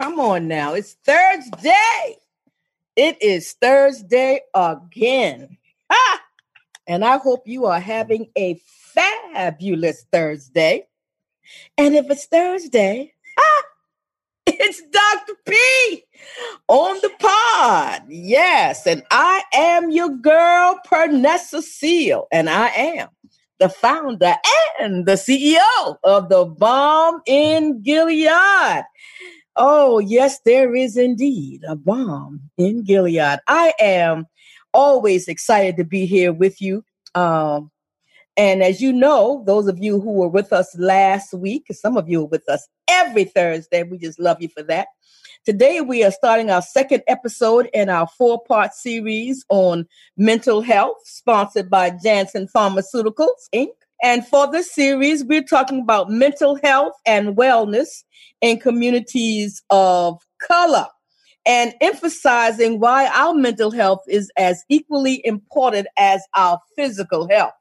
Come on now. It's Thursday. It is Thursday again. Ah! And I hope you are having a fabulous Thursday. And if it's Thursday, ah, it's Dr. P on the pod. Yes. And I am your girl, Pernessa Seele. And I am the founder and the CEO of the Balm in Gilead. Oh, yes, there is indeed a balm in Gilead. I am always excited to be here with you. Um, and as you know, those of you who were with us last week, some of you are with us every Thursday. We just love you for that. Today, we are starting our second episode in our four part series on mental health, sponsored by Janssen Pharmaceuticals, Inc. And for this series, we're talking about mental health and wellness in communities of color and emphasizing why our mental health is as equally important as our physical health.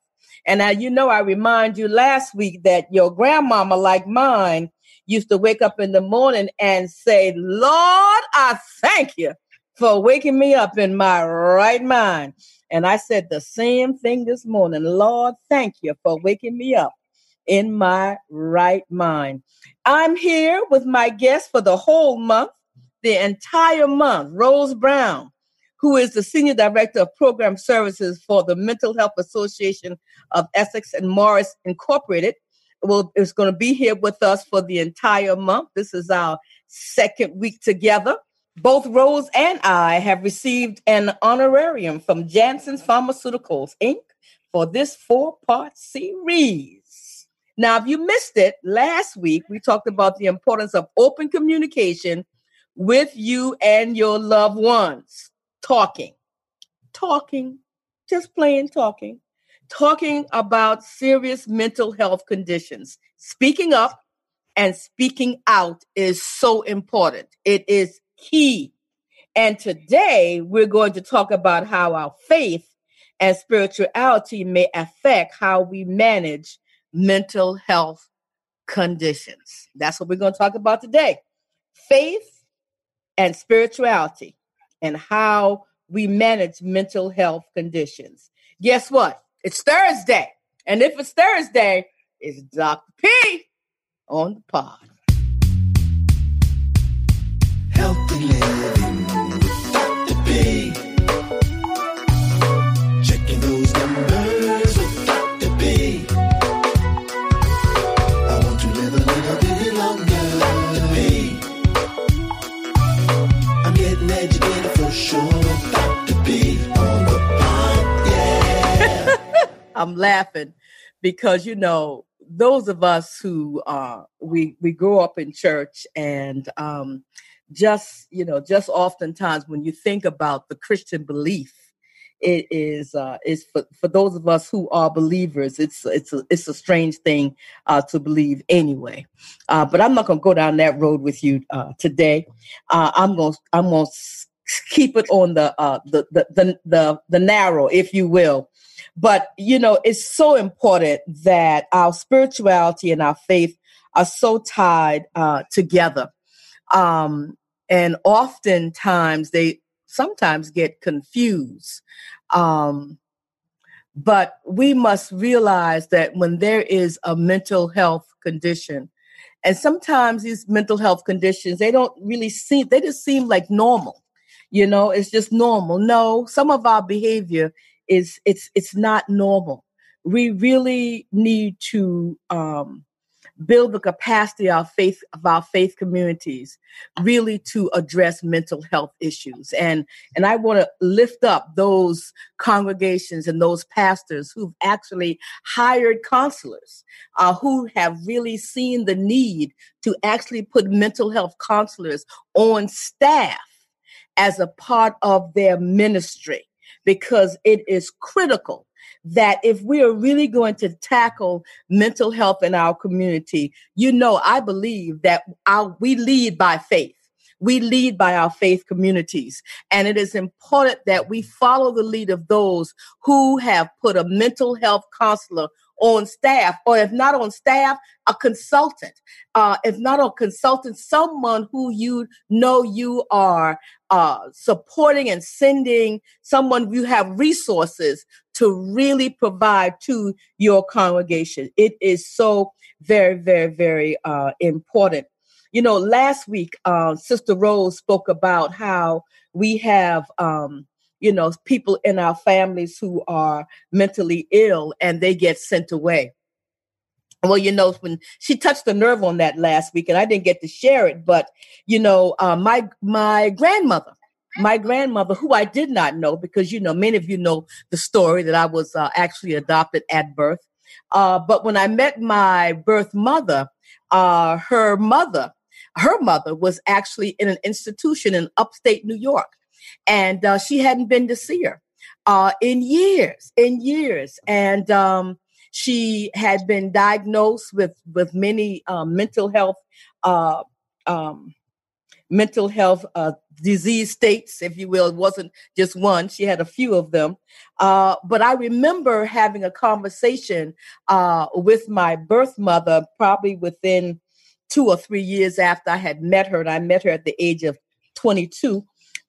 And now, you know, I remind you last week that your grandmama, like mine, used to wake up in the morning and say, Lord, I thank you for waking me up in my right mind. And I said the same thing this morning. Lord, thank you for waking me up in my right mind. I'm here with my guest for the whole month, the entire month, Rose Brown, who is the Senior Director of Program Services for the Mental Health Association of Essex and Morris Incorporated. Well, is going to be here with us for the entire month. This is our second week together. Both Rose and I have received an honorarium from Janssen's Pharmaceuticals, Inc. for this four part series. Now, if you missed it, last week we talked about the importance of open communication with you and your loved ones. Talking, talking, just plain talking, talking about serious mental health conditions. Speaking up and speaking out is so important. It is key. And today we're going to talk about how our faith and spirituality may affect how we manage mental health conditions. That's what we're going to talk about today. Faith and spirituality and how we manage mental health conditions. Guess what? It's Thursday. And if it's Thursday, it's Dr. P on the pod. Laughing because, you know, those of us who uh, we we grew up in church and um, just you know just oftentimes when you think about the christian belief it is uh is for, for those of us who are believers it's it's a, it's a strange thing uh to believe anyway. Uh but i'm not gonna go down that road with you uh today. Uh i'm gonna i'm gonna keep it on the uh the the the the, the narrow if you will but you know it's so important that our spirituality and our faith are so tied uh together um and oftentimes they sometimes get confused. Um, but we must realize that when there is a mental health condition, and sometimes these mental health conditions, they don't really seem, they just seem like normal. You know, it's just normal. No, some of our behavior is, it's, it's not normal. We really need to, um, build the capacity of faith of our faith communities really to address mental health issues and and i want to lift up those congregations and those pastors who've actually hired counselors uh, who have really seen the need to actually put mental health counselors on staff as a part of their ministry because it is critical that if we are really going to tackle mental health in our community, you know, I believe that our, we lead by faith. We lead by our faith communities. And it is important that we follow the lead of those who have put a mental health counselor on staff, or if not on staff, a consultant. Uh, if not a consultant, someone who you know you are uh, supporting and sending someone you have resources to really provide to your congregation. It is so very, very, very uh, important. You know, last week, uh, Sister Rose spoke about how we have, um, you know, people in our families who are mentally ill and they get sent away. Well, you know, when she touched the nerve on that last week, and I didn't get to share it, but you know, uh, my my grandmother, my grandmother, who I did not know, because you know, many of you know the story that I was uh, actually adopted at birth. Uh, but when I met my birth mother, uh, her mother her mother was actually in an institution in upstate New York, and uh, she hadn't been to see her uh, in years, in years, and um, she had been diagnosed with with many uh, mental health. Uh, um, mental health uh, disease states, if you will. It wasn't just one, she had a few of them. Uh, but I remember having a conversation uh, with my birth mother, probably within two or three years after I had met her, and I met her at the age of 22.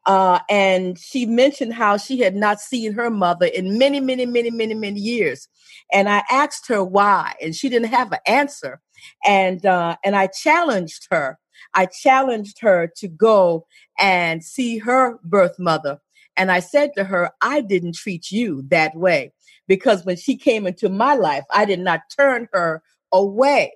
Uh, and she mentioned how she had not seen her mother in many, many, many, many, many years. And I asked her why, and she didn't have an answer. And uh, and I challenged her. I challenged her to go and see her birth mother. And I said to her, I didn't treat you that way because when she came into my life, I did not turn her away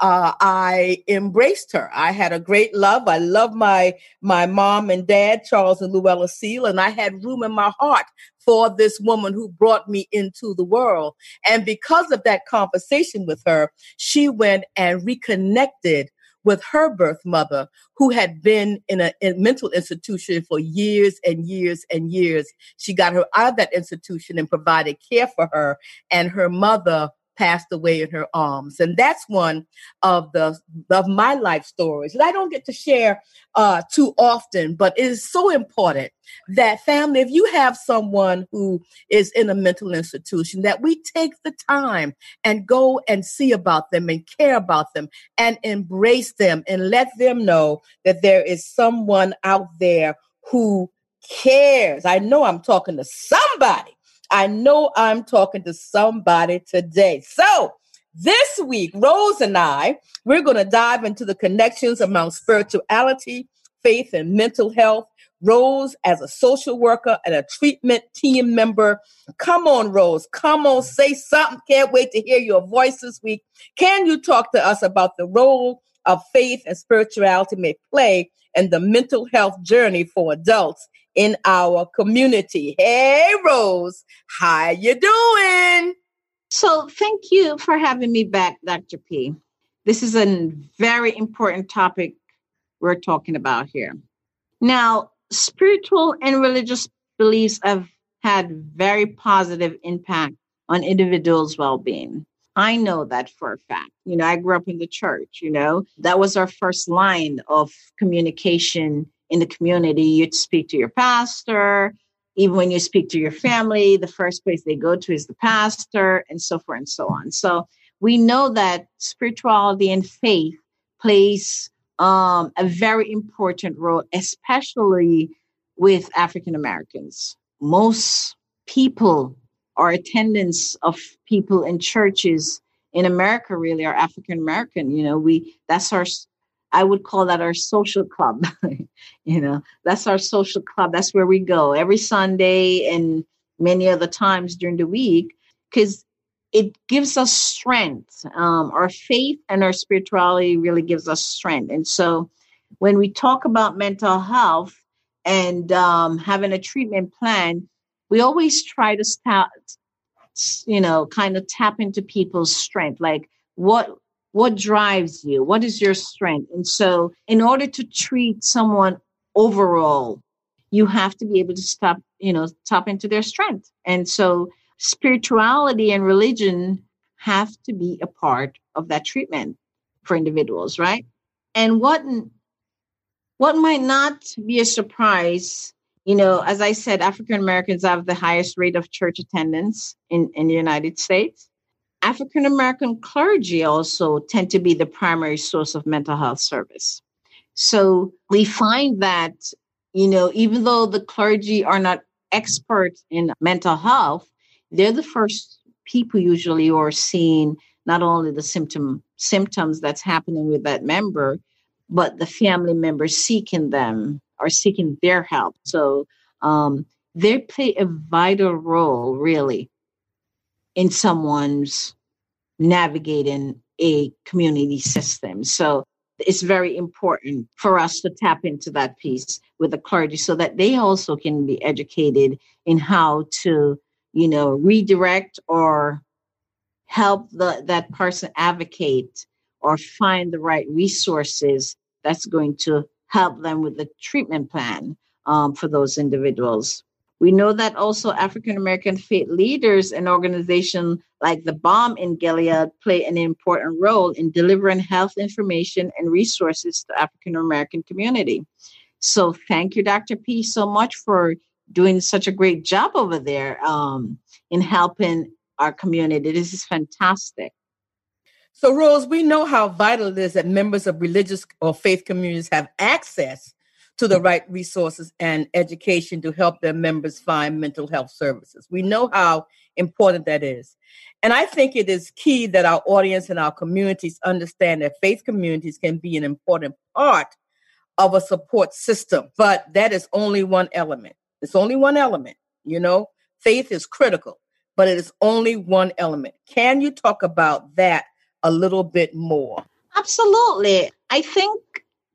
uh, I embraced her. I had a great love. I love my my mom and dad, Charles and Luella Seele, and I had room in my heart for this woman who brought me into the world. And because of that conversation with her, she went and reconnected with her birth mother, who had been in a in mental institution for years and years and years. She got her out of that institution and provided care for her. And her mother passed away in her arms. And that's one of the of my life stories that I don't get to share uh, too often, but it is so important that family, if you have someone who is in a mental institution, that we take the time and go and see about them and care about them and embrace them and let them know that there is someone out there who cares. I know I'm talking to somebody I know I'm talking to somebody today. So, this week, Rose and I, we're going to dive into the connections among spirituality, faith, and mental health. Rose, as a social worker and a treatment team member, come on, Rose, come on, say something. Can't wait to hear your voice this week. Can you talk to us about the role of faith and spirituality may play in the mental health journey for adults in our community. Hey, Rose, how you doing? So, thank you for having me back, Dr. P. This is a very important topic we're talking about here. Now, spiritual and religious beliefs have had very positive impact on individuals' well-being. I know that for a fact. You know, I grew up in the church, you know, that was our first line of communication in the community, you'd speak to your pastor. Even when you speak to your family, the first place they go to is the pastor, and so forth and so on. So we know that spirituality and faith plays um, a very important role, especially with African Americans. Most people or attendance of people in churches in America really are African American. You know, we that's our I would call that our social club. you know, that's our social club. That's where we go every Sunday and many other times during the week because it gives us strength. Um, our faith and our spirituality really gives us strength. And so when we talk about mental health and um, having a treatment plan, we always try to start, you know, kind of tap into people's strength. Like, what what drives you? What is your strength? And so, in order to treat someone overall, you have to be able to stop, you know, tap into their strength. And so, spirituality and religion have to be a part of that treatment for individuals, right? And what what might not be a surprise, you know, as I said, African Americans have the highest rate of church attendance in, in the United States. African American clergy also tend to be the primary source of mental health service. So we find that, you know, even though the clergy are not experts in mental health, they're the first people usually who are seeing not only the symptom symptoms that's happening with that member, but the family members seeking them or seeking their help. So um, they play a vital role, really, in someone's navigating a community system. So it's very important for us to tap into that piece with the clergy so that they also can be educated in how to, you know, redirect or help the, that person advocate or find the right resources that's going to help them with the treatment plan um, for those individuals. We know that also African American faith leaders and organizations like the Balm in Gilead play an important role in delivering health information and resources to African American community. So thank you, Dr. P, so much for doing such a great job over there um, in helping our community. This is fantastic. So, Rose, we know how vital it is that members of religious or faith communities have access to the right resources and education to help their members find mental health services. We know how important that is. And I think it is key that our audience and our communities understand that faith communities can be an important part of a support system, but that is only one element. It's only one element. You know, faith is critical, but it is only one element. Can you talk about that a little bit more? Absolutely. I think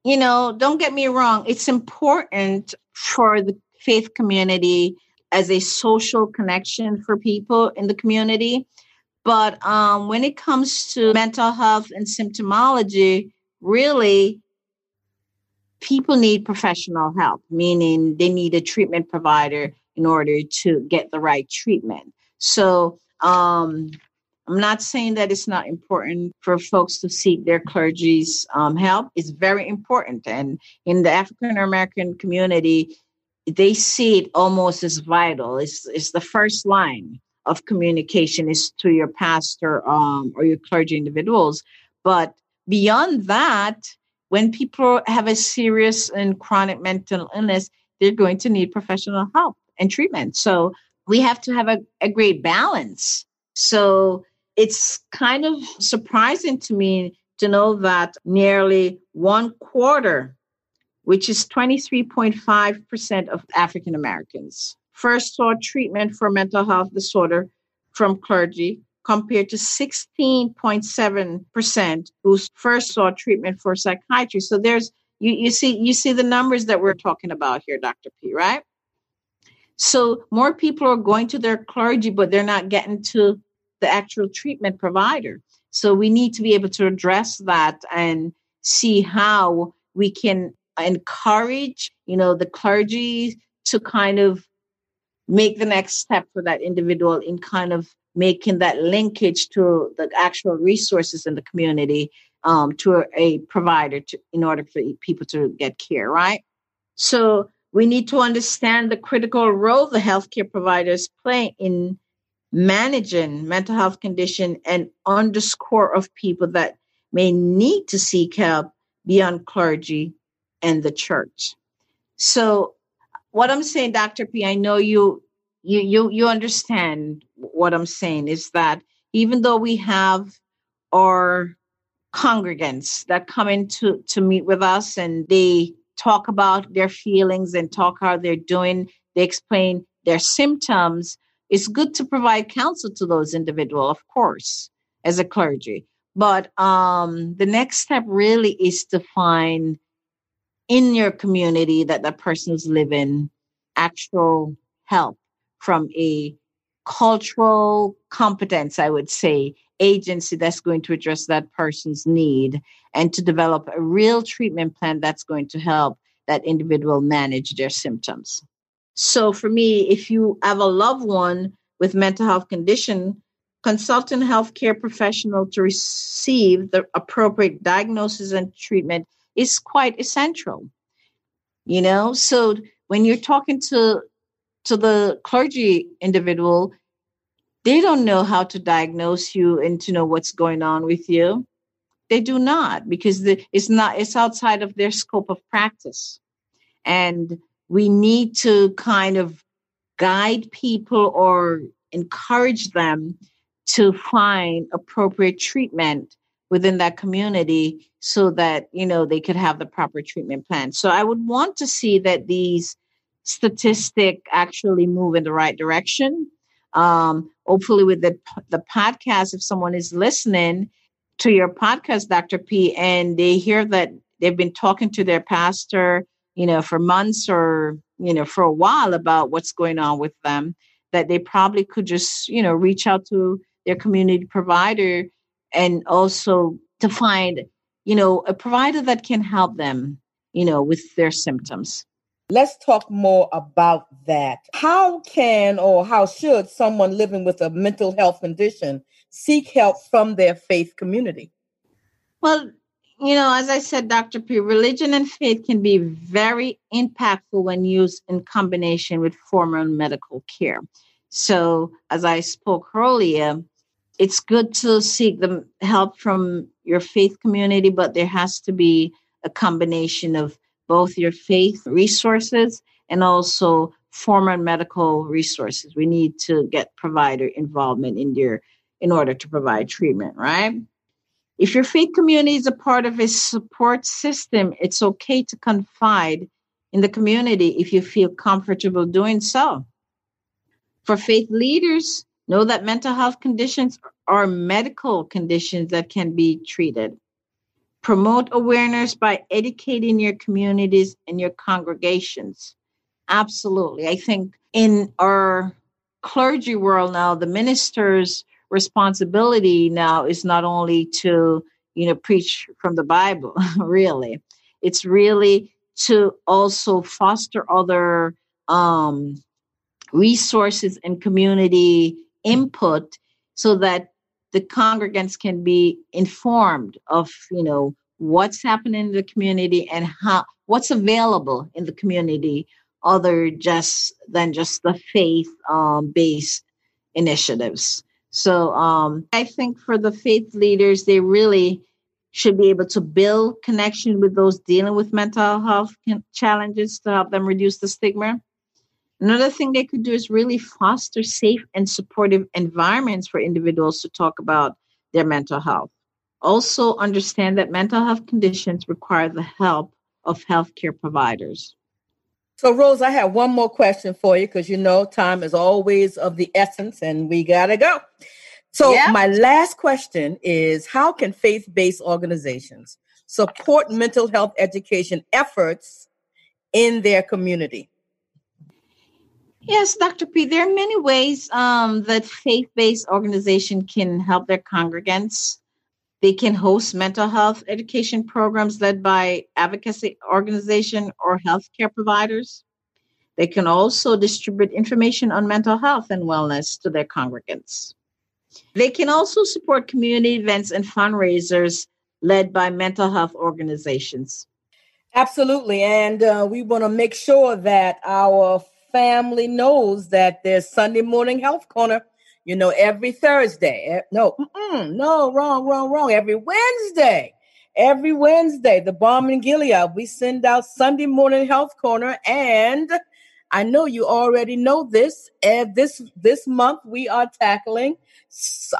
you know, don't get me wrong, it's important for the faith community as a social connection for people in the community. But um, when it comes to mental health and symptomology, really, people need professional help, meaning they need a treatment provider in order to get the right treatment. So, um, I'm not saying that it's not important for folks to seek their clergy's um, help. It's very important. And in the African American community, they see it almost as vital. It's, it's the first line of communication is to your pastor um, or your clergy individuals. But beyond that, when people have a serious and chronic mental illness, they're going to need professional help and treatment. So we have to have a, a great balance. So it's kind of surprising to me to know that nearly one quarter, which is 23.5% of African Americans, first saw treatment for mental health disorder from clergy compared to 16.7% who first saw treatment for psychiatry. So there's you, you see you see the numbers that we're talking about here, Dr. P, right? So more people are going to their clergy, but they're not getting to the actual treatment provider. So we need to be able to address that and see how we can encourage, you know, the clergy to kind of make the next step for that individual in kind of making that linkage to the actual resources in the community um, to a, provider to, in order for people to get care, right? So we need to understand the critical role the healthcare providers play in managing mental health condition and underscore of people that may need to seek help beyond clergy and the church. So what I'm saying, Dr. P, I know you you you you understand what I'm saying is that even though we have our congregants that come in to, to meet with us and they talk about their feelings and talk how they're doing, they explain their symptoms, it's good to provide counsel to those individuals, of course, as a clergy. But um, the next step really is to find in your community that that person is living actual help from a cultural competence, I would say, agency that's going to address that person's need and to develop a real treatment plan that's going to help that individual manage their symptoms. So for me, if you have a loved one with mental health condition, consulting healthcare professional to receive the appropriate diagnosis and treatment is quite essential. You know, so when you're talking to to the clergy individual, They don't know how to diagnose you and to know what's going on with you. They do not because the, it's not it's outside of their scope of practice. And we need to kind of guide people or encourage them to find appropriate treatment within that community so that you know they could have the proper treatment plan. So i would want to see that these statistic actually move in the right direction. Um, hopefully with the the podcast if someone is listening to your podcast dr p and they hear that they've been talking to their pastor you know for months or you know for a while about what's going on with them that they probably could just you know reach out to their community provider and also to find you know a provider that can help them you know with their symptoms. Let's talk more about that. How can or how should someone living with a mental health condition seek help from their faith community? Well you know as i said dr p religion and faith can be very impactful when used in combination with formal medical care so as i spoke earlier it's good to seek the help from your faith community, but there has to be a combination of both your faith resources and also formal medical resources. We need to get provider involvement in your in order to provide treatment, right? If your faith community is a part of a support system, it's okay to confide in the community if you feel comfortable doing so. For faith leaders, Know that mental health conditions are medical conditions that can be treated. Promote awareness by educating your communities and your congregations. Absolutely. I think in our clergy world now, the minister's responsibility now is not only to, you know, preach from the Bible, really. It's really to also foster other um, resources and community input so that the congregants can be informed of you know what's happening in the community and how what's available in the community other just than just the faith um, based initiatives so um, i think for the faith leaders they really should be able to build connection with those dealing with mental health challenges to help them reduce the stigma Another thing they could do is really foster safe and supportive environments for individuals to talk about their mental health. Also, understand that mental health conditions require the help of healthcare providers. So, Rose, I have one more question for you because you know time is always of the essence and we got to go. So, yeah. my last question is How can faith based organizations support mental health education efforts in their community? Yes, Dr. P, there are many ways um, that faith based organization can help their congregants. They can host mental health education programs led by advocacy organization or healthcare providers. They can also distribute information on mental health and wellness to their congregants. They can also support community events and fundraisers led by mental health organizations. Absolutely. And uh, we want to make sure that our family knows that there's Sunday morning health corner. You know, every Thursday. Eh, no, no, wrong, wrong, wrong. Every Wednesday. Every Wednesday, the Balm in Gilead, we send out Sunday morning health corner. And I know you already know this. And this this month we are tackling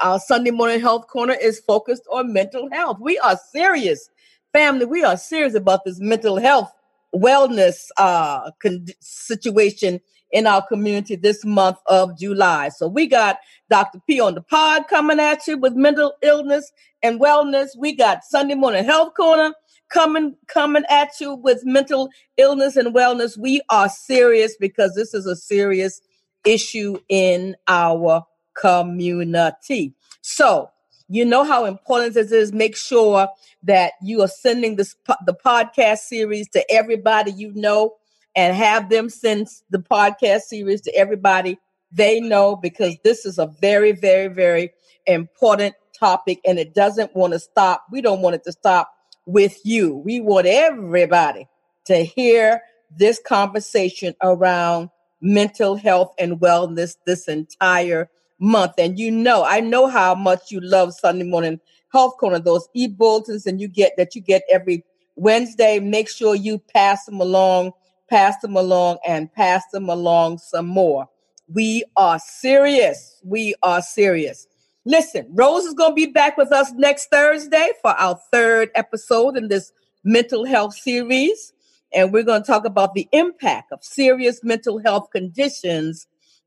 our Sunday morning health corner is focused on mental health. We are serious, family. We are serious about this mental health wellness uh, con- situation in our community this month of July. So we got Dr. P on the pod coming at you with mental illness and wellness. We got Sunday morning health corner coming coming at you with mental illness and wellness. We are serious because this is a serious issue in our community. So you know how important this is. Make sure that you are sending this the podcast series to everybody you know, and have them send the podcast series to everybody they know because this is a very, very, very important topic, and it doesn't want to stop. We don't want it to stop with you. We want everybody to hear this conversation around mental health and wellness this entire month. And you know, I know how much you love Sunday morning health corner, those e-bulletins and you get that you get every Wednesday. Make sure you pass them along, pass them along, and pass them along some more. We are serious. We are serious. Listen, Rose is going to be back with us next Thursday for our third episode in this mental health series. And we're going to talk about the impact of serious mental health conditions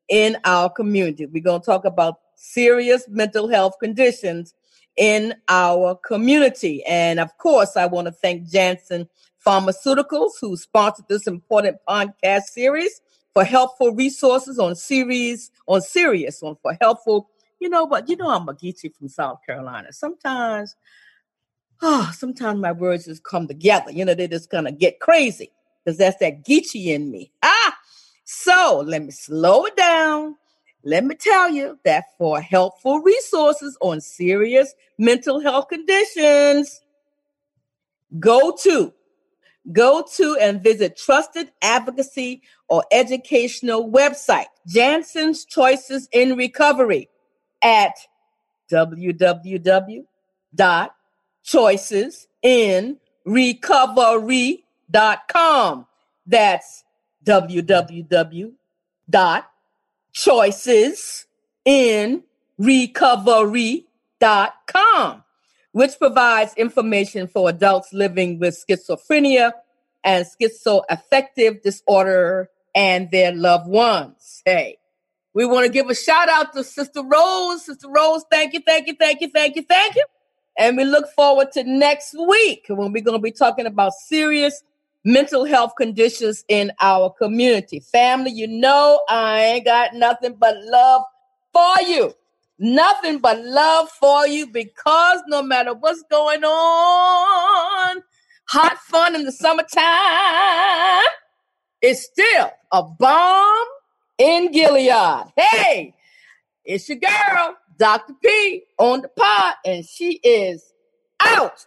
in our community. We're going to talk about serious mental health conditions in our community. And of course, I want to thank Janssen Pharmaceuticals, who sponsored this important podcast series for helpful resources on series on serious on for helpful. You know, but you know I'm a Geechee from South Carolina. Sometimes, oh, sometimes my words just come together. You know, they just kind of get crazy because that's that Geechee in me. Ah, so let me slow it down let me tell you that for helpful resources on serious mental health conditions, go to go to and visit trusted advocacy or educational website Janssen's Choices in Recovery at www.choicesinrecovery.com. That's www choices in recovery.com, which provides information for adults living with schizophrenia and schizoaffective disorder and their loved ones. Hey, we want to give a shout out to Sister Rose. Sister Rose, thank you, thank you, thank you, thank you, thank you. And we look forward to next week when we're going to be talking about serious mental health conditions in our community. Family, you know I ain't got nothing but love for you. Nothing but love for you because no matter what's going on, hot fun in the summertime is still a balm in Gilead. Hey, it's your girl, Dr. P, on the pod, and she is out.